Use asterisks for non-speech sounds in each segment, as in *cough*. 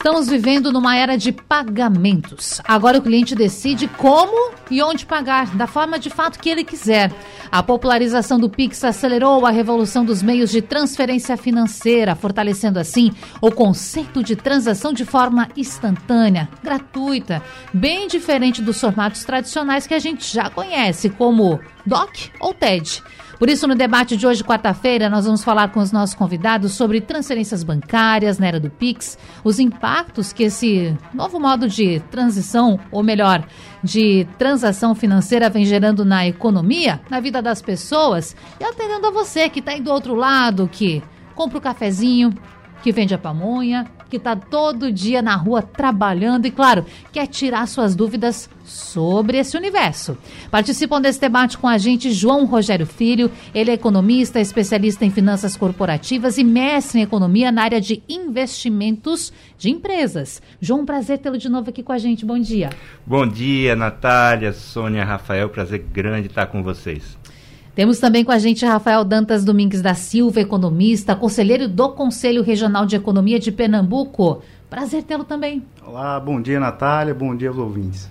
Estamos vivendo numa era de pagamentos. Agora o cliente decide como e onde pagar, da forma de fato que ele quiser. A popularização do Pix acelerou a revolução dos meios de transferência financeira, fortalecendo assim o conceito de transação de forma instantânea, gratuita, bem diferente dos formatos tradicionais que a gente já conhece, como DOC ou TED. Por isso, no debate de hoje, quarta-feira, nós vamos falar com os nossos convidados sobre transferências bancárias na era do Pix, os impactos que esse novo modo de transição, ou melhor, de transação financeira vem gerando na economia, na vida das pessoas. E atendendo a você que está aí do outro lado, que compra o um cafezinho, que vende a pamonha, que está todo dia na rua trabalhando e, claro, quer tirar suas dúvidas sobre esse universo. Participam desse debate com a gente João Rogério Filho. Ele é economista, especialista em finanças corporativas e mestre em economia na área de investimentos de empresas. João, prazer tê-lo de novo aqui com a gente. Bom dia. Bom dia, Natália, Sônia, Rafael. Prazer grande estar com vocês. Temos também com a gente Rafael Dantas Domingues da Silva, economista, conselheiro do Conselho Regional de Economia de Pernambuco. Prazer tê-lo também. Olá, bom dia, Natália, bom dia aos ouvintes.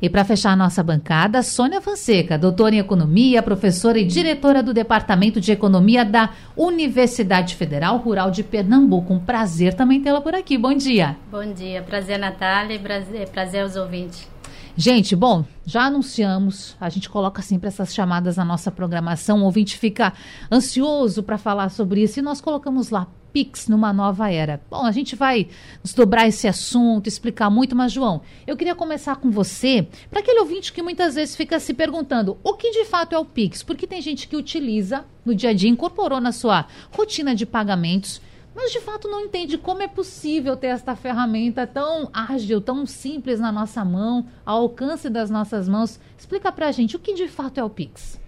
E para fechar a nossa bancada, Sônia Fonseca, doutora em Economia, professora e diretora do Departamento de Economia da Universidade Federal Rural de Pernambuco. Um prazer também tê-la por aqui. Bom dia. Bom dia. Prazer, Natália, e prazer, prazer aos ouvintes. Gente, bom, já anunciamos, a gente coloca sempre essas chamadas na nossa programação, o ouvinte fica ansioso para falar sobre isso e nós colocamos lá Pix numa nova era. Bom, a gente vai desdobrar esse assunto, explicar muito, mas João, eu queria começar com você, para aquele ouvinte que muitas vezes fica se perguntando o que de fato é o Pix, porque tem gente que utiliza no dia a dia, incorporou na sua rotina de pagamentos mas de fato não entende como é possível ter esta ferramenta tão ágil, tão simples na nossa mão, ao alcance das nossas mãos. Explica pra gente o que de fato é o Pix.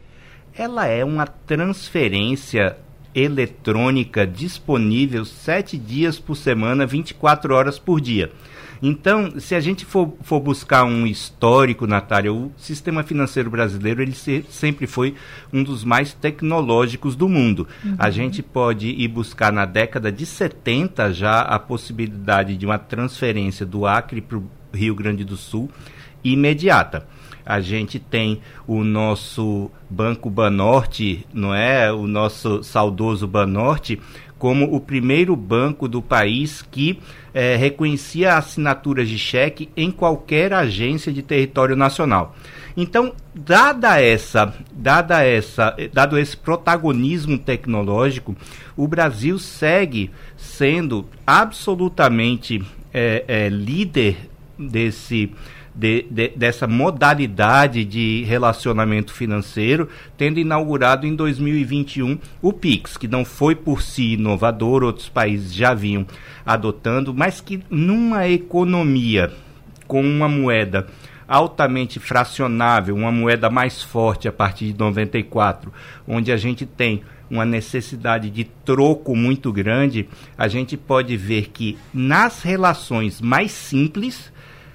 Ela é uma transferência eletrônica disponível sete dias por semana, 24 horas por dia. Então, se a gente for, for buscar um histórico, Natália, o sistema financeiro brasileiro ele se, sempre foi um dos mais tecnológicos do mundo. Uhum. A gente pode ir buscar na década de 70 já a possibilidade de uma transferência do Acre para o Rio Grande do Sul imediata a gente tem o nosso Banco Banorte, não é? O nosso saudoso Banorte, como o primeiro banco do país que é, reconhecia assinaturas de cheque em qualquer agência de território nacional. Então, dada essa, dada essa, dado esse protagonismo tecnológico, o Brasil segue sendo absolutamente é, é, líder desse de, de, dessa modalidade de relacionamento financeiro, tendo inaugurado em 2021 o Pix, que não foi por si inovador, outros países já vinham adotando, mas que numa economia com uma moeda altamente fracionável, uma moeda mais forte a partir de 94, onde a gente tem uma necessidade de troco muito grande, a gente pode ver que nas relações mais simples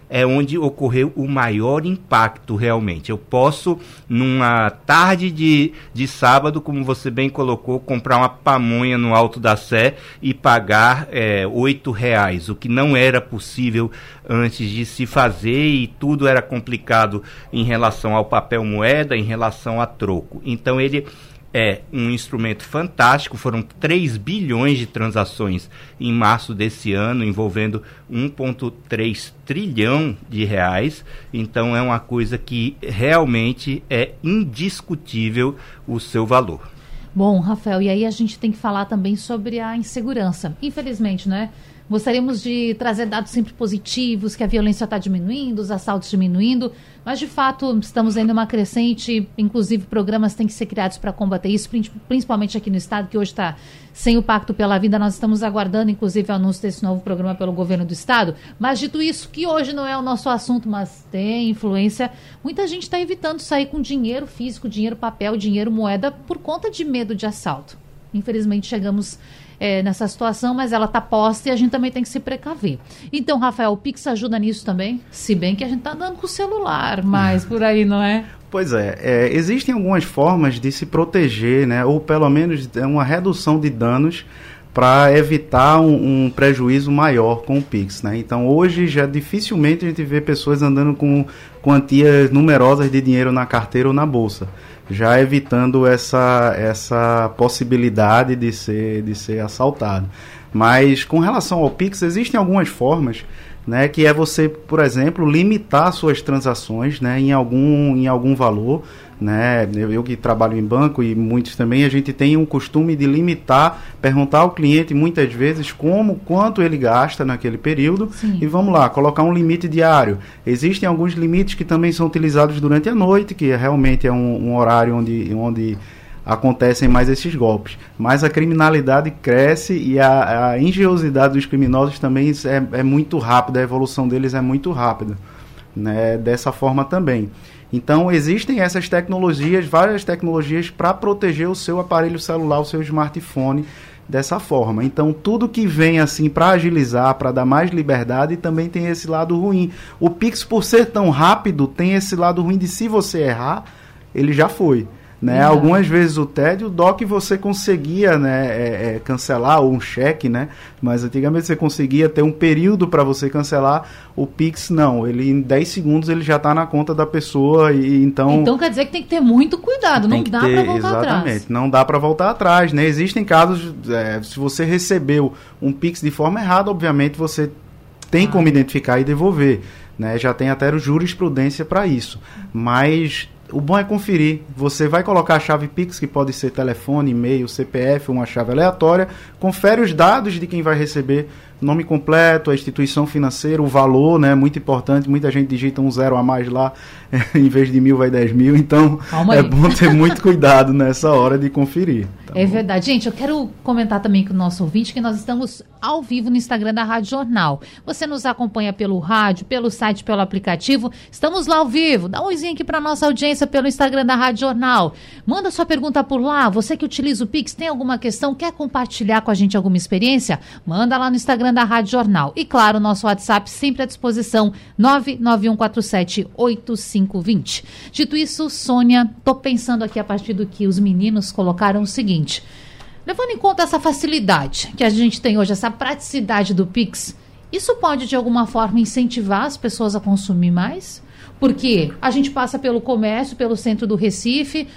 é onde ocorreu o maior impacto realmente. Eu posso, numa tarde de, de sábado, como você bem colocou, comprar uma pamonha no Alto da Sé e pagar é, oito reais, o que não era possível antes de se fazer e tudo era complicado em relação ao papel moeda, em relação a troco. Então ele é um instrumento fantástico. Foram 3 bilhões de transações em março desse ano, envolvendo 1,3 trilhão de reais. Então é uma coisa que realmente é indiscutível o seu valor. Bom, Rafael, e aí a gente tem que falar também sobre a insegurança. Infelizmente, né? Gostaríamos de trazer dados sempre positivos, que a violência está diminuindo, os assaltos diminuindo, mas de fato estamos em uma crescente, inclusive programas têm que ser criados para combater isso, principalmente aqui no estado, que hoje está sem o Pacto pela Vida. Nós estamos aguardando, inclusive, o anúncio desse novo programa pelo governo do estado. Mas dito isso, que hoje não é o nosso assunto, mas tem influência, muita gente está evitando sair com dinheiro físico, dinheiro papel, dinheiro moeda, por conta de medo de assalto. Infelizmente chegamos é, nessa situação, mas ela está posta e a gente também tem que se precaver. Então, Rafael, o Pix ajuda nisso também? Se bem que a gente está andando com o celular, mas *laughs* por aí, não é? Pois é, é, existem algumas formas de se proteger, né, ou pelo menos uma redução de danos para evitar um, um, prejuízo maior com o Pix. Né? Então hoje já dificilmente a gente vê pessoas andando com quantias numerosas de dinheiro na carteira ou na bolsa já evitando essa, essa possibilidade de ser, de ser assaltado. Mas com relação ao Pix, existem algumas formas, né, que é você, por exemplo, limitar suas transações né, em, algum, em algum valor né? Eu, que trabalho em banco e muitos também, a gente tem um costume de limitar, perguntar ao cliente muitas vezes como, quanto ele gasta naquele período Sim. e vamos lá, colocar um limite diário. Existem alguns limites que também são utilizados durante a noite, que realmente é um, um horário onde, onde acontecem mais esses golpes. Mas a criminalidade cresce e a, a engenhosidade dos criminosos também é, é muito rápida, a evolução deles é muito rápida. Né? Dessa forma também. Então existem essas tecnologias, várias tecnologias para proteger o seu aparelho celular, o seu smartphone dessa forma. Então tudo que vem assim para agilizar, para dar mais liberdade, também tem esse lado ruim. O Pix por ser tão rápido tem esse lado ruim de se você errar, ele já foi. Né? Uhum. Algumas vezes o TED, o DOC você conseguia né, é, é, cancelar ou um cheque, né? mas antigamente você conseguia ter um período para você cancelar. O Pix não, ele em 10 segundos ele já está na conta da pessoa e então. Então quer dizer que tem que ter muito cuidado, não dá para voltar exatamente, atrás. Exatamente, não dá para voltar atrás. Né? Existem casos, é, se você recebeu um Pix de forma errada, obviamente você tem ah. como identificar e devolver. Né? Já tem até jurisprudência para isso. Mas o bom é conferir. Você vai colocar a chave Pix, que pode ser telefone, e-mail, CPF, uma chave aleatória. Confere os dados de quem vai receber nome completo, a instituição financeira, o valor, né? Muito importante. Muita gente digita um zero a mais lá, *laughs* em vez de mil vai dez mil. Então Calma é aí. bom ter muito *laughs* cuidado nessa hora de conferir. Tá é bom? verdade. Gente, eu quero comentar também com o nosso ouvinte que nós estamos ao vivo no Instagram da Rádio Jornal. Você nos acompanha pelo rádio, pelo site, pelo aplicativo. Estamos lá ao vivo. Dá um oizinho aqui para nossa audiência pelo Instagram da Rádio Jornal. Manda sua pergunta por lá. Você que utiliza o Pix, tem alguma questão, quer compartilhar com a gente alguma experiência? Manda lá no Instagram da Rádio Jornal. E claro, nosso WhatsApp sempre à disposição, 991478520. Dito isso, Sônia, tô pensando aqui a partir do que os meninos colocaram o seguinte. Levando em conta essa facilidade que a gente tem hoje, essa praticidade do Pix, isso pode de alguma forma incentivar as pessoas a consumir mais? Porque a gente passa pelo comércio, pelo centro do Recife,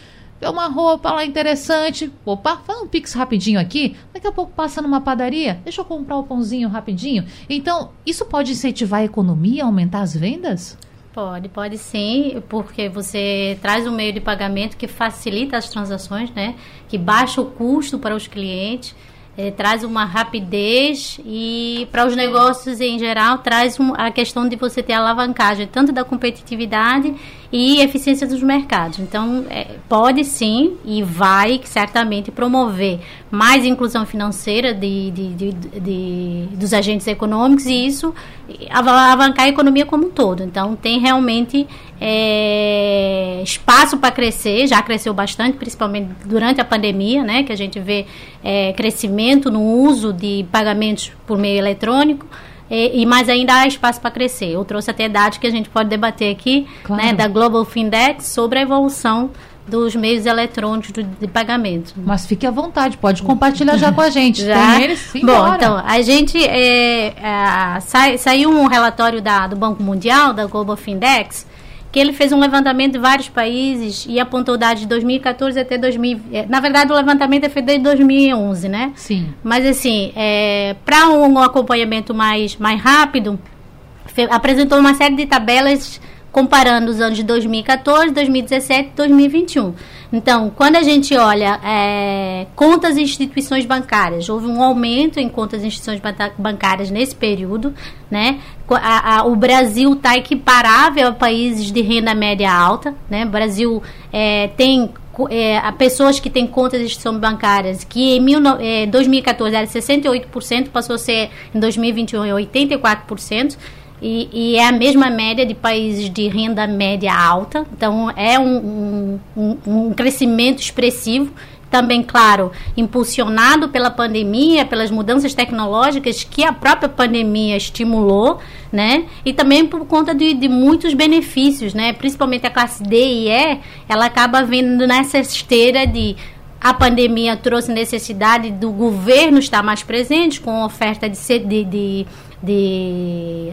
vê uma roupa lá interessante. Opa, faz um pix rapidinho aqui. Daqui a pouco passa numa padaria. Deixa eu comprar o pãozinho rapidinho. Então, isso pode incentivar a economia, aumentar as vendas? Pode, pode sim, porque você traz um meio de pagamento que facilita as transações, né? Que baixa o custo para os clientes é, traz uma rapidez e para os negócios em geral traz um, a questão de você ter alavancagem tanto da competitividade e eficiência dos mercados. Então é, pode sim e vai certamente promover mais inclusão financeira de, de, de, de dos agentes econômicos e isso alavancar a economia como um todo. Então tem realmente é, espaço para crescer, já cresceu bastante, principalmente durante a pandemia, né, que a gente vê é, crescimento no uso de pagamentos por meio eletrônico. E, e mais ainda há espaço para crescer. Eu trouxe até dados que a gente pode debater aqui, claro. né, da Global Findex sobre a evolução dos meios eletrônicos de pagamento. Mas fique à vontade, pode compartilhar já com a gente. *laughs* já? Tem eles? Sim, Bom, então, a gente é, é, sai, saiu um relatório da, do Banco Mundial, da Global Findex, que ele fez um levantamento de vários países e apontou dados de 2014 até 2000. É, na verdade, o levantamento é feito desde 2011, né? Sim. Mas, assim, é, para um acompanhamento mais, mais rápido, apresentou uma série de tabelas comparando os anos de 2014, 2017 e 2021. Então, quando a gente olha é, contas e instituições bancárias, houve um aumento em contas e instituições bancárias nesse período, né? A, a, o Brasil está equiparável a países de renda média alta, né? O Brasil é, tem é, pessoas que têm contas de instituições bancárias, que em mil, é, 2014 era 68%, passou a ser em 2021 84%. E, e, é a mesma média de países de renda média alta, então é um, um, um, crescimento expressivo também, claro, impulsionado pela pandemia, pelas mudanças tecnológicas que a própria pandemia estimulou, né? E também por conta de, de muitos benefícios, né? Principalmente a classe D e E, ela acaba vindo nessa esteira de a pandemia trouxe necessidade do governo estar mais presente com oferta de, de, de, de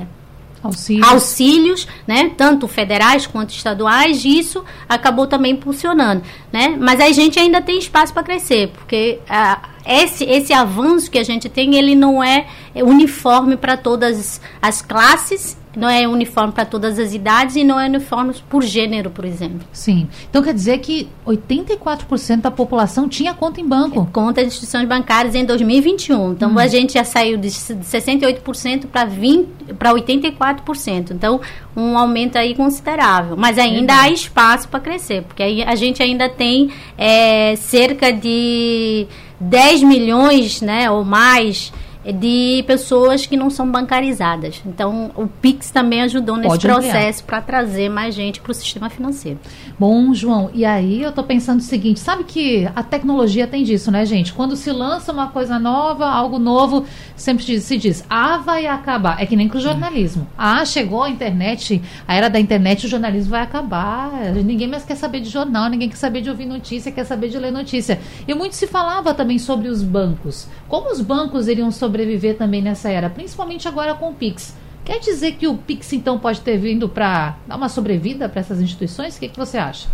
auxílios. auxílios, né, tanto federais quanto estaduais, e isso acabou também impulsionando, né? Mas a gente ainda tem espaço para crescer, porque uh, esse, esse avanço que a gente tem, ele não é uniforme para todas as classes não é uniforme para todas as idades e não é uniforme por gênero, por exemplo. Sim. Então quer dizer que 84% da população tinha conta em banco. Conta em instituições bancárias em 2021. Então hum. a gente já saiu de 68% para 20 para 84%. Então um aumento aí considerável. Mas ainda há espaço para crescer, porque aí a gente ainda tem é, cerca de 10 milhões, né, ou mais de pessoas que não são bancarizadas. Então, o Pix também ajudou nesse Pode processo para trazer mais gente para o sistema financeiro. Bom, João, e aí eu estou pensando o seguinte: sabe que a tecnologia tem disso, né, gente? Quando se lança uma coisa nova, algo novo, sempre se diz, ah, vai acabar. É que nem com o jornalismo. Ah, chegou a internet, a era da internet, o jornalismo vai acabar. Ninguém mais quer saber de jornal, ninguém quer saber de ouvir notícia, quer saber de ler notícia. E muito se falava também sobre os bancos. Como os bancos iriam sobreviver também nessa era, principalmente agora com o Pix? Quer dizer que o Pix, então, pode ter vindo para dar uma sobrevida para essas instituições? O que, que você acha?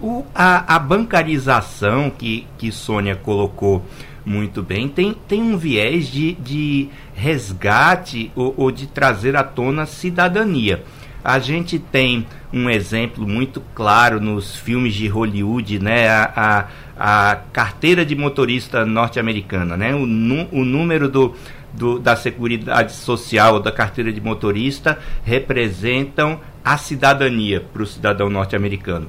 O, a, a, bancarização que, que Sônia colocou muito bem tem, tem um viés de, de resgate ou, ou de trazer à tona cidadania. A gente tem um exemplo muito claro nos filmes de Hollywood, né? A, a, a carteira de motorista norte-americana, né? O, o número do, do, da Seguridade Social, da carteira de motorista, representam a cidadania para o cidadão norte-americano.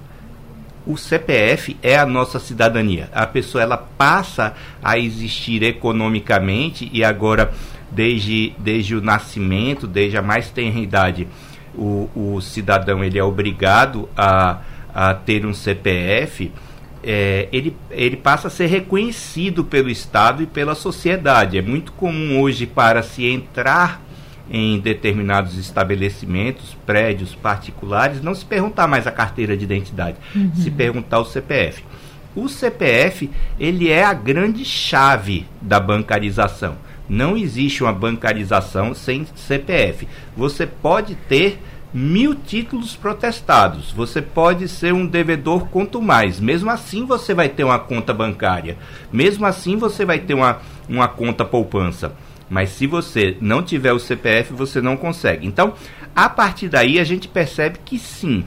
O CPF é a nossa cidadania. A pessoa ela passa a existir economicamente e agora, desde, desde o nascimento, desde a mais tenra idade, o, o cidadão ele é obrigado a, a ter um CPF é, ele, ele passa a ser reconhecido pelo Estado e pela sociedade. É muito comum hoje para se entrar em determinados estabelecimentos, prédios particulares, não se perguntar mais a carteira de identidade, uhum. se perguntar o CPF. O CPF, ele é a grande chave da bancarização. Não existe uma bancarização sem CPF. Você pode ter mil títulos protestados. Você pode ser um devedor quanto mais. Mesmo assim, você vai ter uma conta bancária. Mesmo assim, você vai ter uma, uma conta poupança. Mas se você não tiver o CPF, você não consegue. Então, a partir daí, a gente percebe que sim,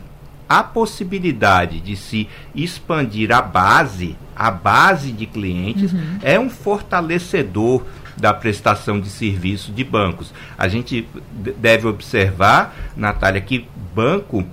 a possibilidade de se expandir a base, a base de clientes, uhum. é um fortalecedor da prestação de serviço de bancos. A gente deve observar, Natália, que banco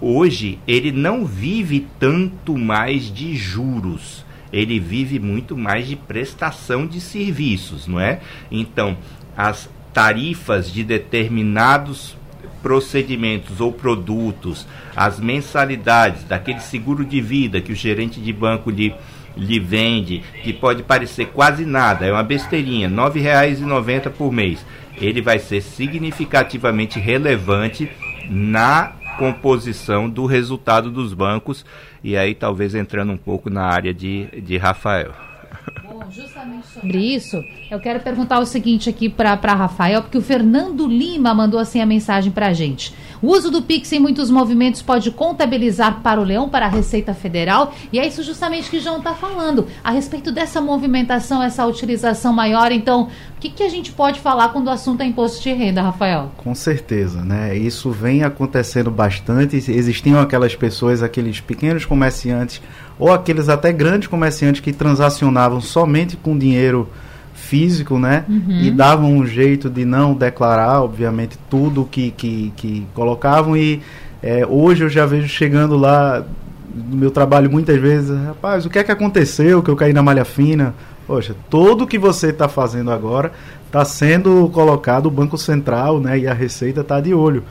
hoje ele não vive tanto mais de juros. Ele vive muito mais de prestação de serviços, não é? Então, as tarifas de determinados procedimentos ou produtos, as mensalidades daquele seguro de vida que o gerente de banco lhe lhe vende, que pode parecer quase nada, é uma besteirinha, R$ 9,90 por mês, ele vai ser significativamente relevante na composição do resultado dos bancos, e aí talvez entrando um pouco na área de, de Rafael. Bom, justamente sobre isso, eu quero perguntar o seguinte aqui para Rafael, porque o Fernando Lima mandou assim a mensagem para a gente. O uso do Pix em muitos movimentos pode contabilizar para o Leão, para a Receita Federal, e é isso justamente que o João está falando, a respeito dessa movimentação, essa utilização maior. Então, o que, que a gente pode falar quando o assunto é imposto de renda, Rafael? Com certeza, né? Isso vem acontecendo bastante. Existiam aquelas pessoas, aqueles pequenos comerciantes, ou aqueles até grandes comerciantes que transacionavam somente com dinheiro físico, né? Uhum. E davam um jeito de não declarar, obviamente, tudo que, que, que colocavam. E é, hoje eu já vejo chegando lá no meu trabalho muitas vezes, rapaz, o que é que aconteceu que eu caí na malha fina? Poxa, tudo que você está fazendo agora está sendo colocado, o Banco Central né, e a Receita está de olho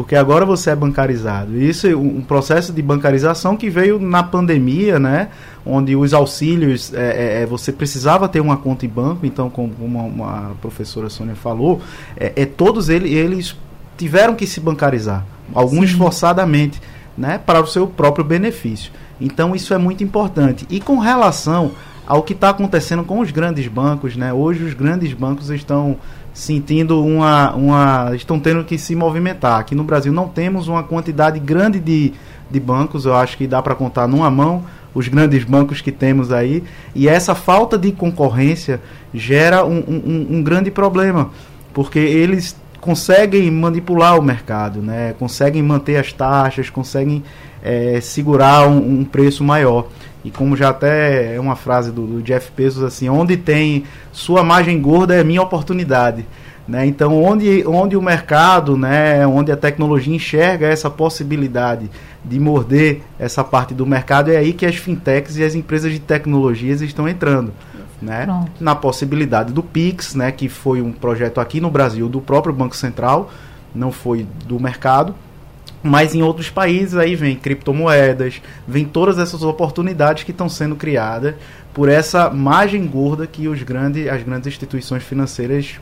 porque agora você é bancarizado. Isso é um processo de bancarização que veio na pandemia, né? Onde os auxílios, é, é, é você precisava ter uma conta em banco, então, como uma, uma professora Sônia falou, é, é, todos eles, eles tiveram que se bancarizar, alguns Sim. forçadamente, né? Para o seu próprio benefício. Então, isso é muito importante. E com relação ao que está acontecendo com os grandes bancos, né? Hoje os grandes bancos estão sentindo uma, uma. estão tendo que se movimentar. Aqui no Brasil não temos uma quantidade grande de, de bancos, eu acho que dá para contar numa mão os grandes bancos que temos aí, e essa falta de concorrência gera um, um, um grande problema, porque eles conseguem manipular o mercado, né? conseguem manter as taxas, conseguem é, segurar um, um preço maior. E como já até é uma frase do, do, Jeff Bezos assim, onde tem sua margem gorda é minha oportunidade. Né? Então, onde, onde o mercado, né, onde a tecnologia enxerga essa possibilidade de morder essa parte do mercado, é aí que as fintechs e as empresas de tecnologias estão entrando. Né? Na possibilidade do Pix, né, que foi um projeto aqui no Brasil do próprio Banco Central, não foi do mercado, mas em outros países aí vem criptomoedas, vem todas essas oportunidades que estão sendo criadas por essa margem gorda que os grandes, as grandes instituições financeiras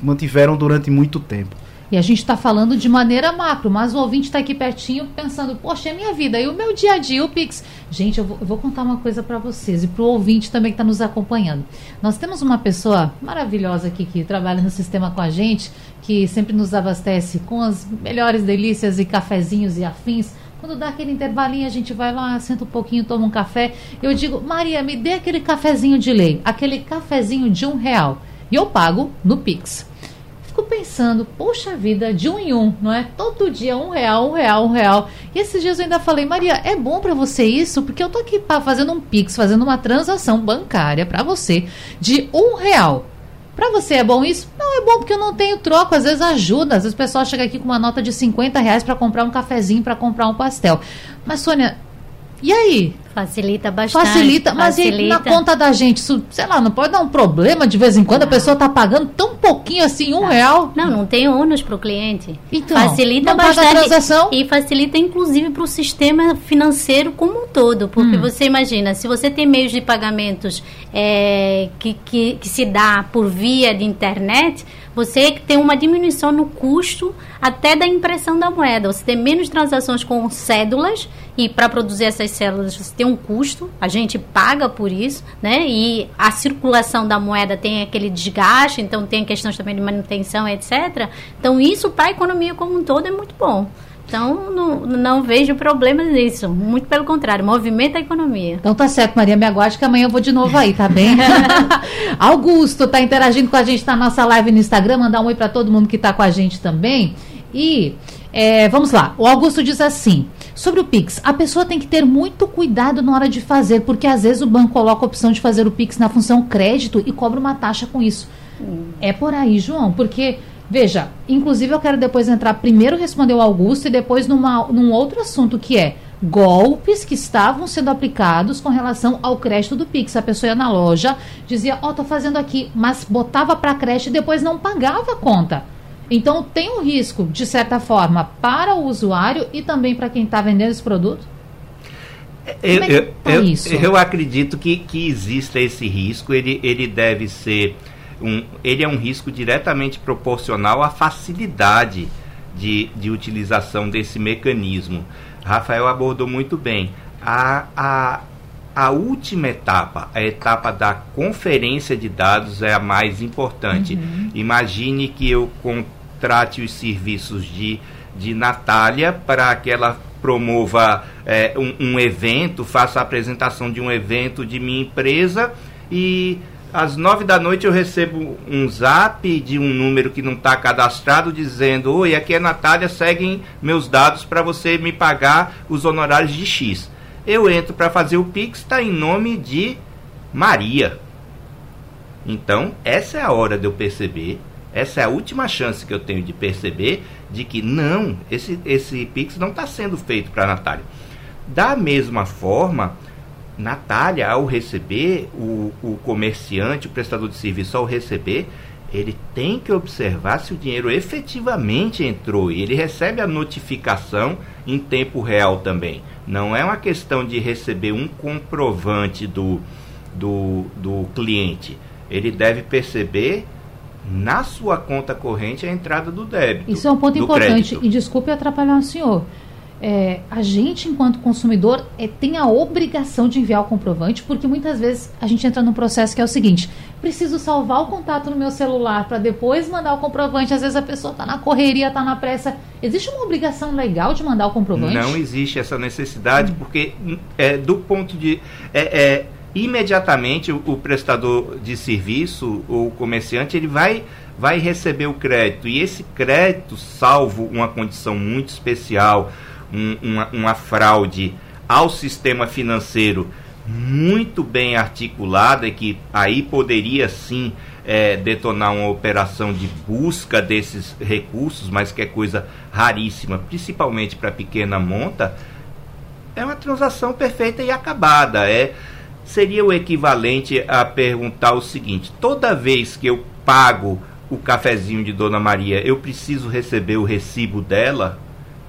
mantiveram durante muito tempo. E a gente está falando de maneira macro, mas o ouvinte está aqui pertinho pensando, poxa, é minha vida e o meu dia a dia, o Pix. Gente, eu vou, eu vou contar uma coisa para vocês e para o ouvinte também que está nos acompanhando. Nós temos uma pessoa maravilhosa aqui que trabalha no sistema com a gente, que sempre nos abastece com as melhores delícias e cafezinhos e afins. Quando dá aquele intervalinho, a gente vai lá, senta um pouquinho, toma um café. Eu digo, Maria, me dê aquele cafezinho de lei, aquele cafezinho de um real. E eu pago no Pix fico pensando, poxa vida, de um em um, não é? Todo dia um real, um real, um real. E esses dias eu ainda falei, Maria, é bom para você isso? Porque eu tô aqui fazendo um Pix, fazendo uma transação bancária para você de um real. Para você é bom isso? Não é bom porque eu não tenho troco, às vezes ajuda. Às vezes o pessoal chega aqui com uma nota de 50 reais para comprar um cafezinho, para comprar um pastel. Mas, Sônia, e aí? Facilita bastante. Facilita, mas facilita. na conta da gente, isso, sei lá, não pode dar um problema de vez em quando não. a pessoa está pagando tão pouquinho assim, um não. real? Não, não tem ônus para o cliente. Então, facilita bastante. transação. E facilita inclusive para o sistema financeiro como um todo. Porque hum. você imagina, se você tem meios de pagamentos é, que, que, que se dá por via de internet você tem uma diminuição no custo até da impressão da moeda. Você tem menos transações com cédulas e para produzir essas cédulas você tem um custo, a gente paga por isso, né? E a circulação da moeda tem aquele desgaste, então tem questões também de manutenção, etc. Então isso para a economia como um todo é muito bom. Então, não, não vejo problemas nisso. Muito pelo contrário, movimenta a economia. Então tá certo, Maria, me aguarde que amanhã eu vou de novo aí, tá bem? *laughs* Augusto tá interagindo com a gente na nossa live no Instagram, mandar um oi para todo mundo que tá com a gente também. E é, vamos lá, o Augusto diz assim: sobre o Pix, a pessoa tem que ter muito cuidado na hora de fazer, porque às vezes o banco coloca a opção de fazer o Pix na função crédito e cobra uma taxa com isso. Hum. É por aí, João, porque Veja, inclusive eu quero depois entrar, primeiro responder o Augusto e depois numa, num outro assunto que é golpes que estavam sendo aplicados com relação ao crédito do Pix. A pessoa ia na loja, dizia, ó, oh, tô fazendo aqui, mas botava para crédito e depois não pagava a conta. Então tem um risco, de certa forma, para o usuário e também para quem está vendendo esse produto? Eu, é tá eu, eu, eu, acredito que, que exista esse risco, ele, ele deve ser um, ele é um risco diretamente proporcional à facilidade de, de utilização desse mecanismo. Rafael abordou muito bem. A, a, a última etapa, a etapa da conferência de dados, é a mais importante. Uhum. Imagine que eu contrate os serviços de, de Natália para que ela promova é, um, um evento, faça a apresentação de um evento de minha empresa e às nove da noite eu recebo um zap de um número que não está cadastrado dizendo: Oi, aqui é Natália, seguem meus dados para você me pagar os honorários de X. Eu entro para fazer o Pix, está em nome de Maria. Então, essa é a hora de eu perceber, essa é a última chance que eu tenho de perceber de que não, esse, esse Pix não está sendo feito para Natália. Da mesma forma, Natália, ao receber, o, o comerciante, o prestador de serviço, ao receber, ele tem que observar se o dinheiro efetivamente entrou e ele recebe a notificação em tempo real também. Não é uma questão de receber um comprovante do, do, do cliente. Ele deve perceber na sua conta corrente a entrada do débito. Isso é um ponto importante. Crédito. E desculpe atrapalhar o senhor. É, a gente, enquanto consumidor, é, tem a obrigação de enviar o comprovante, porque muitas vezes a gente entra num processo que é o seguinte: preciso salvar o contato no meu celular para depois mandar o comprovante. Às vezes a pessoa está na correria, está na pressa. Existe uma obrigação legal de mandar o comprovante? Não existe essa necessidade, porque é, do ponto de. É, é, imediatamente o, o prestador de serviço, o comerciante, ele vai vai receber o crédito. E esse crédito, salvo uma condição muito especial, um, uma, uma fraude ao sistema financeiro muito bem articulada, que aí poderia sim é, detonar uma operação de busca desses recursos, mas que é coisa raríssima, principalmente para pequena monta, é uma transação perfeita e acabada. É, seria o equivalente a perguntar o seguinte: toda vez que eu pago o cafezinho de Dona Maria, eu preciso receber o recibo dela?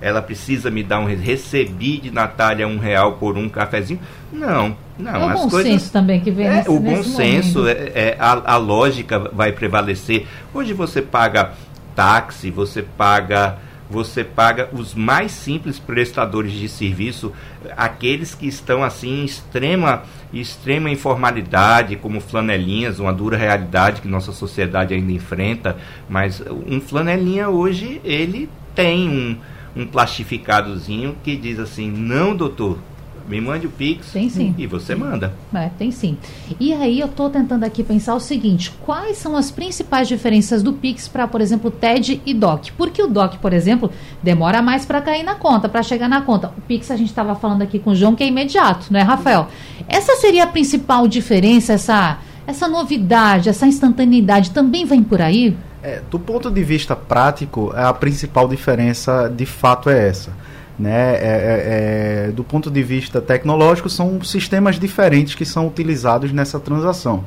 Ela precisa me dar um recebi de Natália um real por um cafezinho. Não, não. É o as bom coisas, senso também que vem é, nesse, O bom senso, é, é, a, a lógica vai prevalecer. Hoje você paga táxi, você paga você paga os mais simples prestadores de serviço, aqueles que estão assim em extrema, extrema informalidade, como flanelinhas, uma dura realidade que nossa sociedade ainda enfrenta, mas um flanelinha hoje ele tem um, um plastificadozinho que diz assim: não, doutor, me mande o Pix tem sim. e você manda. É, tem sim. E aí eu estou tentando aqui pensar o seguinte: quais são as principais diferenças do Pix para, por exemplo, TED e DOC? Porque o DOC, por exemplo, demora mais para cair na conta, para chegar na conta. O Pix a gente estava falando aqui com o João que é imediato, não é, Rafael? Essa seria a principal diferença, essa, essa novidade, essa instantaneidade também vem por aí? É, do ponto de vista prático, a principal diferença de fato é essa. Né? É, é, é, do ponto de vista tecnológico, são sistemas diferentes que são utilizados nessa transação.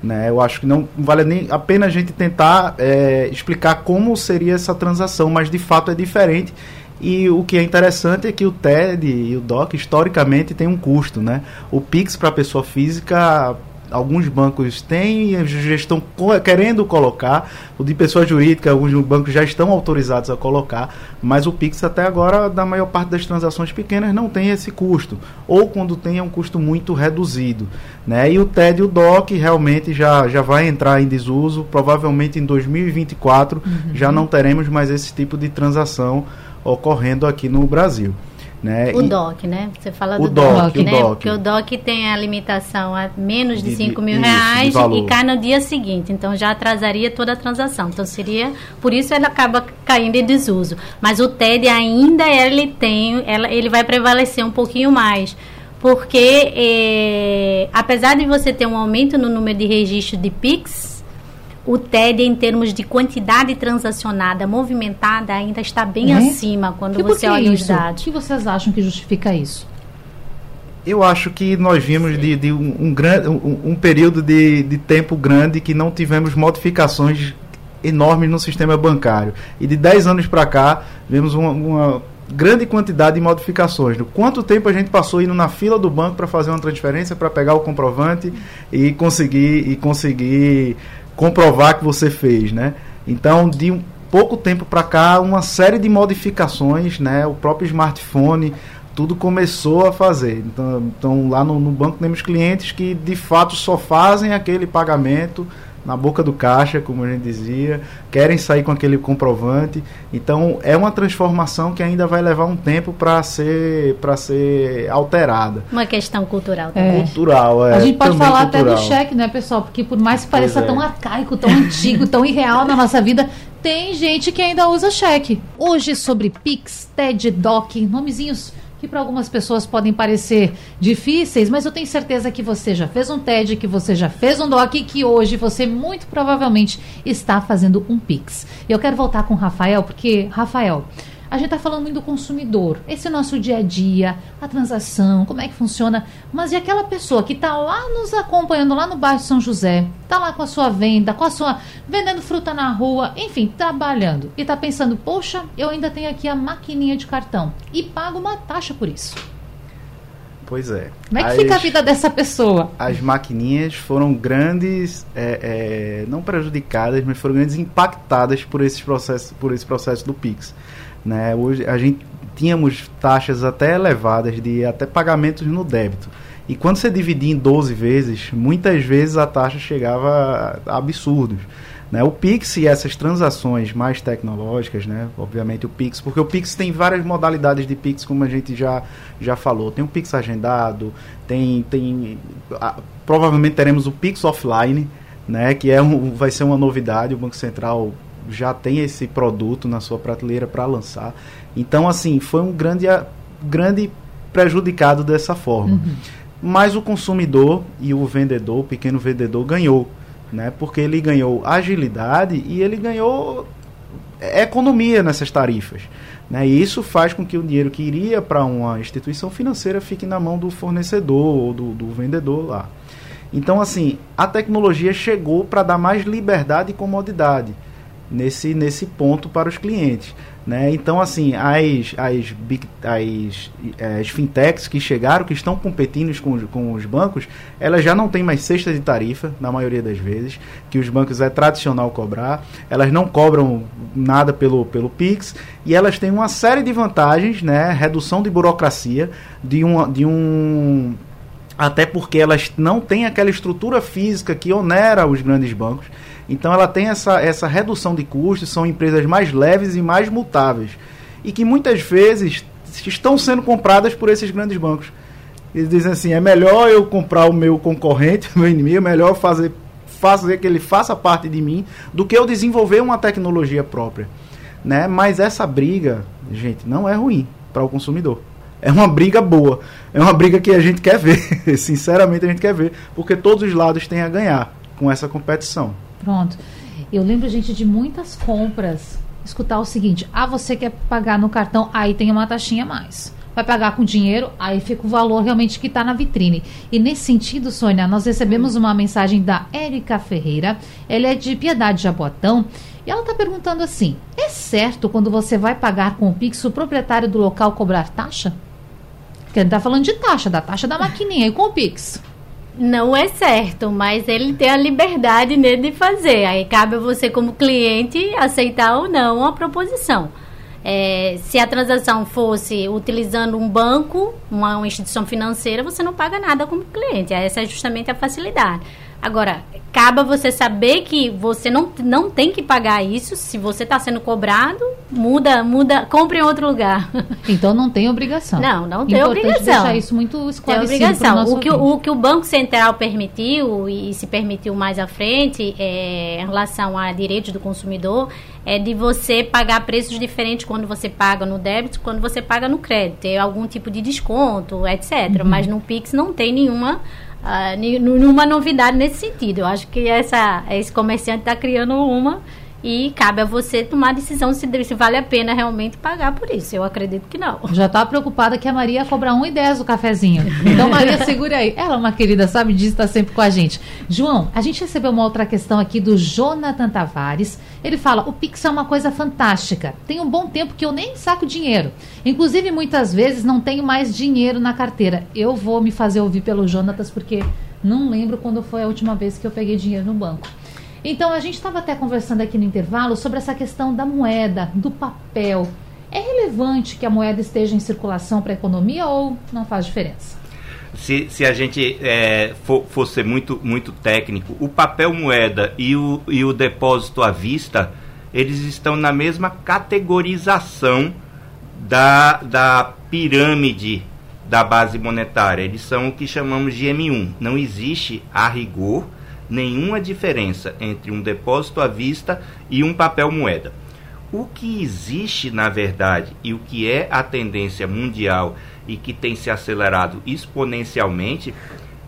Né? Eu acho que não vale nem a pena a gente tentar é, explicar como seria essa transação, mas de fato é diferente. E o que é interessante é que o TED e o DOC, historicamente, tem um custo. Né? O PIX para a pessoa física alguns bancos têm já estão querendo colocar, o de pessoa jurídica, alguns bancos já estão autorizados a colocar, mas o Pix até agora, da maior parte das transações pequenas, não tem esse custo, ou quando tem é um custo muito reduzido. Né? E o TED e o DOC realmente já, já vai entrar em desuso, provavelmente em 2024 uhum. já não teremos mais esse tipo de transação ocorrendo aqui no Brasil. Né? O e DOC, né? Você fala do DOC, DOC, né? DOC. Porque o DOC tem a limitação a menos de, de 5 mil isso, reais e cai no dia seguinte. Então já atrasaria toda a transação. Então seria. Por isso ele acaba caindo em desuso. Mas o TED ainda ele tem. Ela, ele vai prevalecer um pouquinho mais porque eh, apesar de você ter um aumento no número de registro de PIX, o TED, em termos de quantidade transacionada, movimentada, ainda está bem é? acima quando você olha os dados. O que vocês acham que justifica isso? Eu acho que nós vimos de, de um, um, um, um, período de, de tempo grande que não tivemos modificações enormes no sistema bancário. E de 10 anos para cá, vemos uma, uma grande quantidade de modificações. Quanto tempo a gente passou indo na fila do banco para fazer uma transferência, para pegar o comprovante e conseguir, e conseguir comprovar que você fez, né? Então, de um pouco tempo para cá, uma série de modificações, né? O próprio smartphone, tudo começou a fazer. Então, então lá no, no banco temos clientes que de fato só fazem aquele pagamento na boca do caixa, como a gente dizia, querem sair com aquele comprovante. Então é uma transformação que ainda vai levar um tempo para ser para ser alterada. Uma questão cultural também. É. Cultural, é. A gente pode falar cultural. até do cheque, né, pessoal? Porque por mais que pareça é. tão arcaico, tão antigo, tão irreal na nossa vida, tem gente que ainda usa cheque. Hoje sobre Pix, TED, DOC, nomezinhos que para algumas pessoas podem parecer difíceis, mas eu tenho certeza que você já fez um TED, que você já fez um DOC e que hoje você muito provavelmente está fazendo um Pix. Eu quero voltar com o Rafael, porque, Rafael, a gente está falando muito do consumidor. Esse é nosso dia a dia, a transação, como é que funciona. Mas e aquela pessoa que está lá nos acompanhando, lá no bairro São José, está lá com a sua venda, com a sua. vendendo fruta na rua, enfim, trabalhando. E está pensando, poxa, eu ainda tenho aqui a maquininha de cartão. E pago uma taxa por isso. Pois é. Como é que as, fica a vida dessa pessoa? As maquininhas foram grandes, é, é, não prejudicadas, mas foram grandes impactadas por esse processo, por esse processo do Pix. Né? Hoje a gente tínhamos taxas até elevadas de até pagamentos no débito. E quando você dividia em 12 vezes, muitas vezes a taxa chegava a absurdos. Né? O Pix e essas transações mais tecnológicas, né? obviamente o Pix, porque o Pix tem várias modalidades de Pix, como a gente já, já falou. Tem o Pix agendado, tem. tem a, provavelmente teremos o Pix offline, né? que é um, vai ser uma novidade. O Banco Central já tem esse produto na sua prateleira para lançar. Então, assim, foi um grande, grande prejudicado dessa forma. Uhum. Mas o consumidor e o vendedor, o pequeno vendedor, ganhou né? Porque ele ganhou agilidade e ele ganhou economia nessas tarifas. Né? E isso faz com que o dinheiro que iria para uma instituição financeira fique na mão do fornecedor ou do, do vendedor lá. Então, assim, a tecnologia chegou para dar mais liberdade e comodidade nesse, nesse ponto para os clientes. Né? Então, assim, as, as, big, as, eh, as fintechs que chegaram, que estão competindo com, com os bancos, elas já não têm mais cesta de tarifa, na maioria das vezes, que os bancos é tradicional cobrar. Elas não cobram nada pelo, pelo Pix e elas têm uma série de vantagens, né? Redução de burocracia, de um, de um até porque elas não têm aquela estrutura física que onera os grandes bancos. Então ela tem essa, essa redução de custos, são empresas mais leves e mais mutáveis. E que muitas vezes estão sendo compradas por esses grandes bancos. Eles dizem assim, é melhor eu comprar o meu concorrente, *laughs* o meu inimigo, é melhor fazer, fazer que ele faça parte de mim, do que eu desenvolver uma tecnologia própria. Né? Mas essa briga, gente, não é ruim para o consumidor. É uma briga boa. É uma briga que a gente quer ver. *laughs* Sinceramente, a gente quer ver. Porque todos os lados têm a ganhar com essa competição. Pronto. Eu lembro, gente, de muitas compras escutar o seguinte: ah, você quer pagar no cartão, aí tem uma taxinha a mais. Vai pagar com dinheiro, aí fica o valor realmente que está na vitrine. E nesse sentido, Sônia, nós recebemos uma mensagem da Érica Ferreira. Ela é de Piedade Jabotão. E ela está perguntando assim: é certo quando você vai pagar com o Pix o proprietário do local cobrar taxa? Porque ele está falando de taxa, da taxa da maquininha e com o Pix. Não é certo, mas ele tem a liberdade nele de fazer. Aí cabe a você, como cliente, aceitar ou não a proposição. É, se a transação fosse utilizando um banco, uma, uma instituição financeira, você não paga nada como cliente. Essa é justamente a facilidade. Agora, cabe você saber que você não, não tem que pagar isso. Se você está sendo cobrado, muda, muda, compre em outro lugar. *laughs* Então não tem obrigação. Não, não tem Importante obrigação. deixar isso muito esclarecido. Tem obrigação. O que, o que o Banco Central permitiu e se permitiu mais à frente é, em relação a direitos do consumidor é de você pagar preços diferentes quando você paga no débito, quando você paga no crédito. Ter algum tipo de desconto, etc. Uhum. Mas no Pix não tem nenhuma uh, nenhuma novidade nesse sentido. Eu acho que essa, esse comerciante está criando uma e cabe a você tomar a decisão se, se, vale a pena realmente pagar por isso. Eu acredito que não. Já está preocupada que a Maria ia cobrar 1,10 o cafezinho. Então, Maria, *laughs* segura aí. Ela é uma querida, sabe disso, está sempre com a gente. João, a gente recebeu uma outra questão aqui do Jonathan Tavares. Ele fala: o Pix é uma coisa fantástica. Tem um bom tempo que eu nem saco dinheiro. Inclusive, muitas vezes não tenho mais dinheiro na carteira. Eu vou me fazer ouvir pelo Jonatas porque não lembro quando foi a última vez que eu peguei dinheiro no banco. Então, a gente estava até conversando aqui no intervalo sobre essa questão da moeda, do papel. É relevante que a moeda esteja em circulação para a economia ou não faz diferença? Se, se a gente é, for, for ser muito, muito técnico, o papel moeda e o, e o depósito à vista, eles estão na mesma categorização da, da pirâmide da base monetária. Eles são o que chamamos de M1. Não existe, a rigor, nenhuma diferença entre um depósito à vista e um papel moeda. O que existe, na verdade, e o que é a tendência mundial e que tem se acelerado exponencialmente,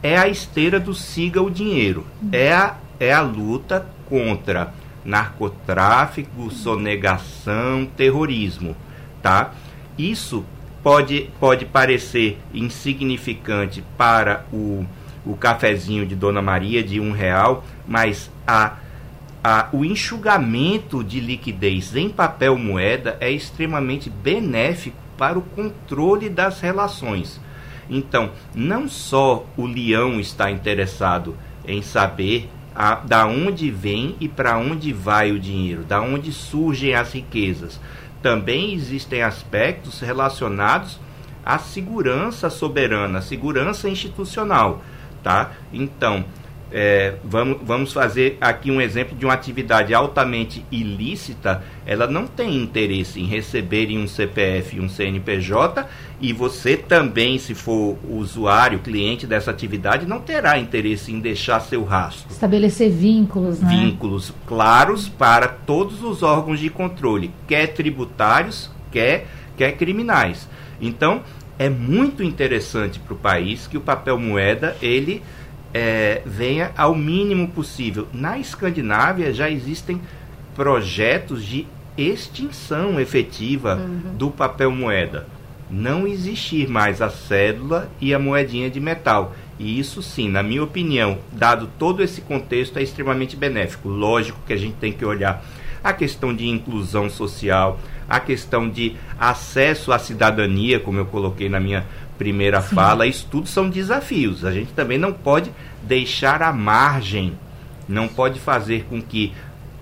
é a esteira do siga o dinheiro. É a, é a luta contra narcotráfico, sonegação, terrorismo. tá? Isso pode, pode parecer insignificante para o, o cafezinho de Dona Maria de um real, mas a, a, o enxugamento de liquidez em papel moeda é extremamente benéfico para o controle das relações. Então, não só o leão está interessado em saber a, da onde vem e para onde vai o dinheiro, da onde surgem as riquezas. Também existem aspectos relacionados à segurança soberana, à segurança institucional, tá? Então, é, vamos, vamos fazer aqui um exemplo de uma atividade altamente ilícita, ela não tem interesse em receber um CPF e um CNPJ, e você também, se for usuário, cliente dessa atividade, não terá interesse em deixar seu rastro. Estabelecer vínculos, né? Vínculos claros para todos os órgãos de controle, quer tributários, quer, quer criminais. Então, é muito interessante para o país que o papel moeda, ele é, venha ao mínimo possível. Na Escandinávia já existem projetos de extinção efetiva uhum. do papel moeda. Não existir mais a cédula e a moedinha de metal. E isso sim, na minha opinião, dado todo esse contexto, é extremamente benéfico. Lógico que a gente tem que olhar a questão de inclusão social, a questão de acesso à cidadania, como eu coloquei na minha primeira Sim. fala, isso tudo são desafios. A gente também não pode deixar à margem, não pode fazer com que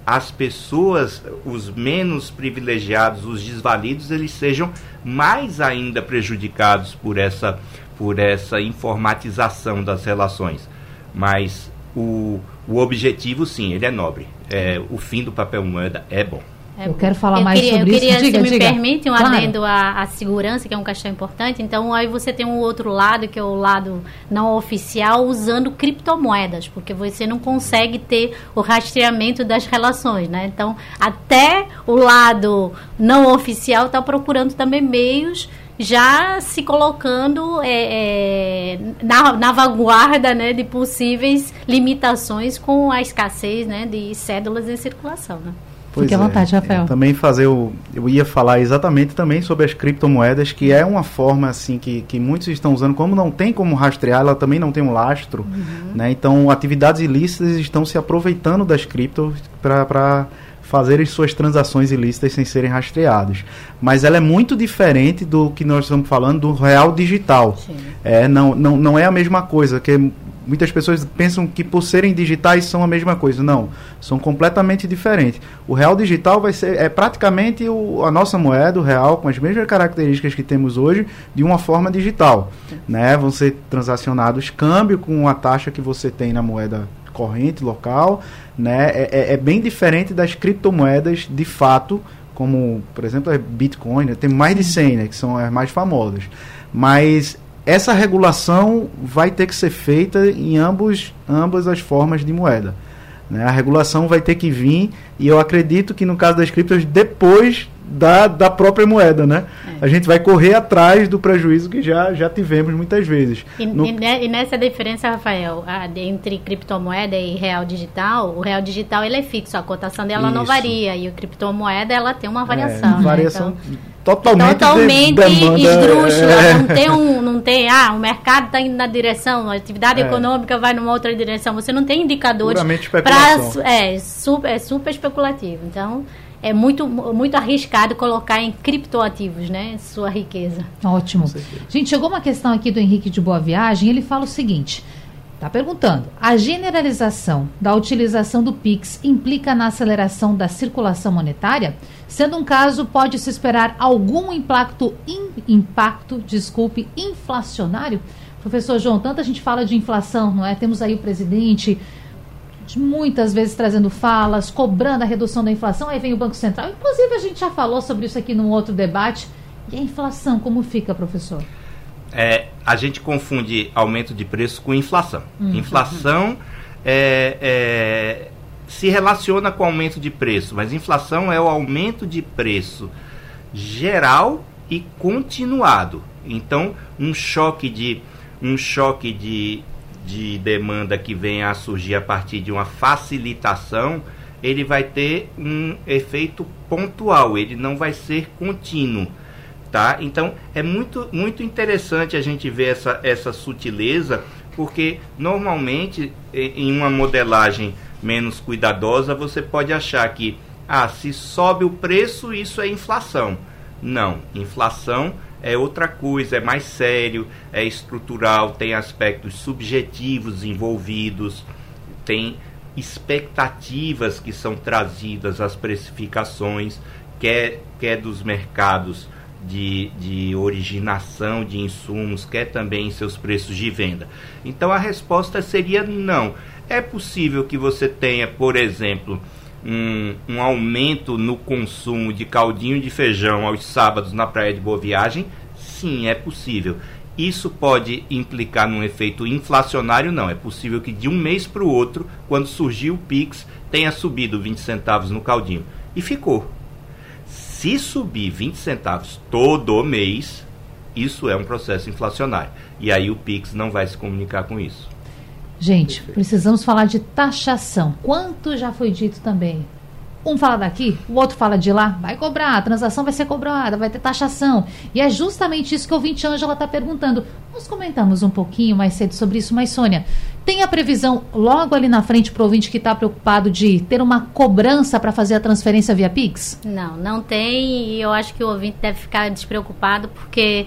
as pessoas, os menos privilegiados, os desvalidos, eles sejam mais ainda prejudicados por essa, por essa informatização das relações. Mas o, o objetivo, sim, ele é nobre. É, o fim do papel moeda é bom. É, eu quero falar eu mais queria, sobre eu queria, isso. Diga, se me diga. permite, um claro. adendo à, à, segurança, que é um questão importante. Então, aí você tem um outro lado, que é o lado não oficial, usando criptomoedas, porque você não consegue ter o rastreamento das relações, né? Então, até o lado não oficial está procurando também meios já se colocando é, é, na, na, vanguarda né, de possíveis limitações com a escassez né, de cédulas em circulação. Né? Pois Fique à vontade, é, Rafael. Também fazer o. Eu ia falar exatamente também sobre as criptomoedas, que é uma forma assim que, que muitos estão usando, como não tem como rastrear, ela também não tem um lastro. Uhum. Né? Então, atividades ilícitas estão se aproveitando das criptos para fazerem suas transações ilícitas sem serem rastreados. Mas ela é muito diferente do que nós estamos falando do real digital. Sim. É, não, não, não é a mesma coisa, que muitas pessoas pensam que por serem digitais são a mesma coisa. Não, são completamente diferentes. O real digital vai ser é praticamente o, a nossa moeda, o real, com as mesmas características que temos hoje, de uma forma digital. Né? Vão ser transacionados câmbio com a taxa que você tem na moeda corrente local, né? É, é, é bem diferente das criptomoedas de fato, como, por exemplo, a Bitcoin, né? tem mais de 100, né? que são as mais famosas. Mas essa regulação vai ter que ser feita em ambos, ambas as formas de moeda. Né? A regulação vai ter que vir, e eu acredito que no caso das criptos, depois da, da própria moeda, né? É. A gente vai correr atrás do prejuízo que já, já tivemos muitas vezes. E, no... e nessa diferença, Rafael, a, entre criptomoeda e real digital, o real digital ele é fixo, a cotação dela Isso. não varia, e o criptomoeda ela tem uma variação. É, variação né? então, totalmente, totalmente de esdrúxula, é. não tem um, não tem, ah, o mercado está indo na direção, a atividade é. econômica vai numa outra direção, você não tem indicadores para é super, é super especulativo. Então, é muito, muito arriscado colocar em criptoativos, né? Sua riqueza. Ótimo. Gente, chegou uma questão aqui do Henrique de Boa Viagem. Ele fala o seguinte: está perguntando, a generalização da utilização do Pix implica na aceleração da circulação monetária? Sendo um caso, pode-se esperar algum impacto, in, impacto, desculpe, inflacionário? Professor João, tanta gente fala de inflação, não é? Temos aí o presidente muitas vezes trazendo falas, cobrando a redução da inflação, aí vem o Banco Central. Inclusive, a gente já falou sobre isso aqui num outro debate. E a inflação, como fica, professor? É, a gente confunde aumento de preço com inflação. Uhum. Inflação é, é, se relaciona com aumento de preço, mas inflação é o aumento de preço geral e continuado. Então, um choque de um choque de de demanda que venha a surgir a partir de uma facilitação, ele vai ter um efeito pontual, ele não vai ser contínuo. Tá? Então é muito, muito interessante a gente ver essa, essa sutileza, porque normalmente em uma modelagem menos cuidadosa você pode achar que ah, se sobe o preço, isso é inflação. Não, inflação é outra coisa, é mais sério, é estrutural, tem aspectos subjetivos envolvidos, tem expectativas que são trazidas às precificações, quer, quer dos mercados de, de originação de insumos, quer também em seus preços de venda. Então a resposta seria não. É possível que você tenha, por exemplo, um, um aumento no consumo de caldinho de feijão aos sábados na Praia de Boa Viagem? Sim, é possível. Isso pode implicar num efeito inflacionário? Não. É possível que de um mês para o outro, quando surgiu o Pix, tenha subido 20 centavos no caldinho. E ficou. Se subir 20 centavos todo mês, isso é um processo inflacionário. E aí o Pix não vai se comunicar com isso. Gente, precisamos falar de taxação. Quanto já foi dito também? Um fala daqui, o outro fala de lá, vai cobrar, a transação vai ser cobrada, vai ter taxação. E é justamente isso que o ouvinte Ângela está perguntando. Nós comentamos um pouquinho mais cedo sobre isso, mas Sônia, tem a previsão logo ali na frente para o ouvinte que está preocupado de ter uma cobrança para fazer a transferência via Pix? Não, não tem e eu acho que o ouvinte deve ficar despreocupado porque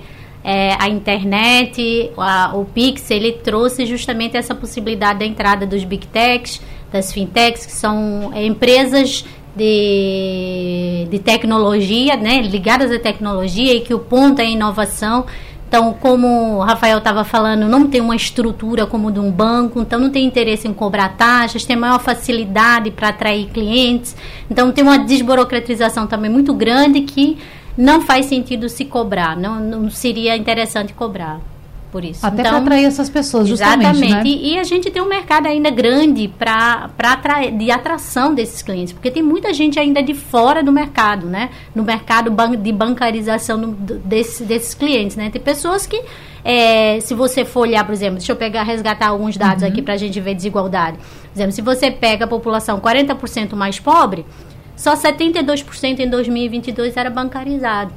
é, a internet, a, o Pix, ele trouxe justamente essa possibilidade da entrada dos Big Techs, das fintechs, que são empresas de, de tecnologia, né, ligadas à tecnologia e que o ponto é a inovação. Então, como o Rafael estava falando, não tem uma estrutura como de um banco, então não tem interesse em cobrar taxas, tem maior facilidade para atrair clientes. Então, tem uma desburocratização também muito grande que não faz sentido se cobrar, não, não seria interessante cobrar por isso. Até então, para atrair essas pessoas, justamente. Exatamente. Né? E, e, a gente tem um mercado ainda grande para de atração desses clientes, porque tem muita gente ainda de fora do mercado, né? No mercado de bancarização do, desse, desses clientes, né? Tem pessoas que, é, se você for olhar, por exemplo, deixa eu pegar, resgatar alguns dados uhum. aqui para a gente ver desigualdade. Por exemplo, se você pega a população 40% mais pobre, só 72% em 2022 era bancarizado.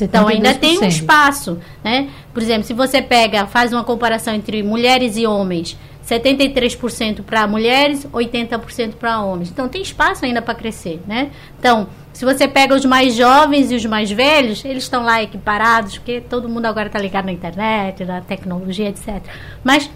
Então ainda tem um espaço, né? Por exemplo, se você pega, faz uma comparação entre mulheres e homens, 73% para mulheres, 80% para homens. Então tem espaço ainda para crescer, né? Então, se você pega os mais jovens e os mais velhos, eles estão lá equiparados, porque todo mundo agora está ligado na internet, na tecnologia, etc. Mas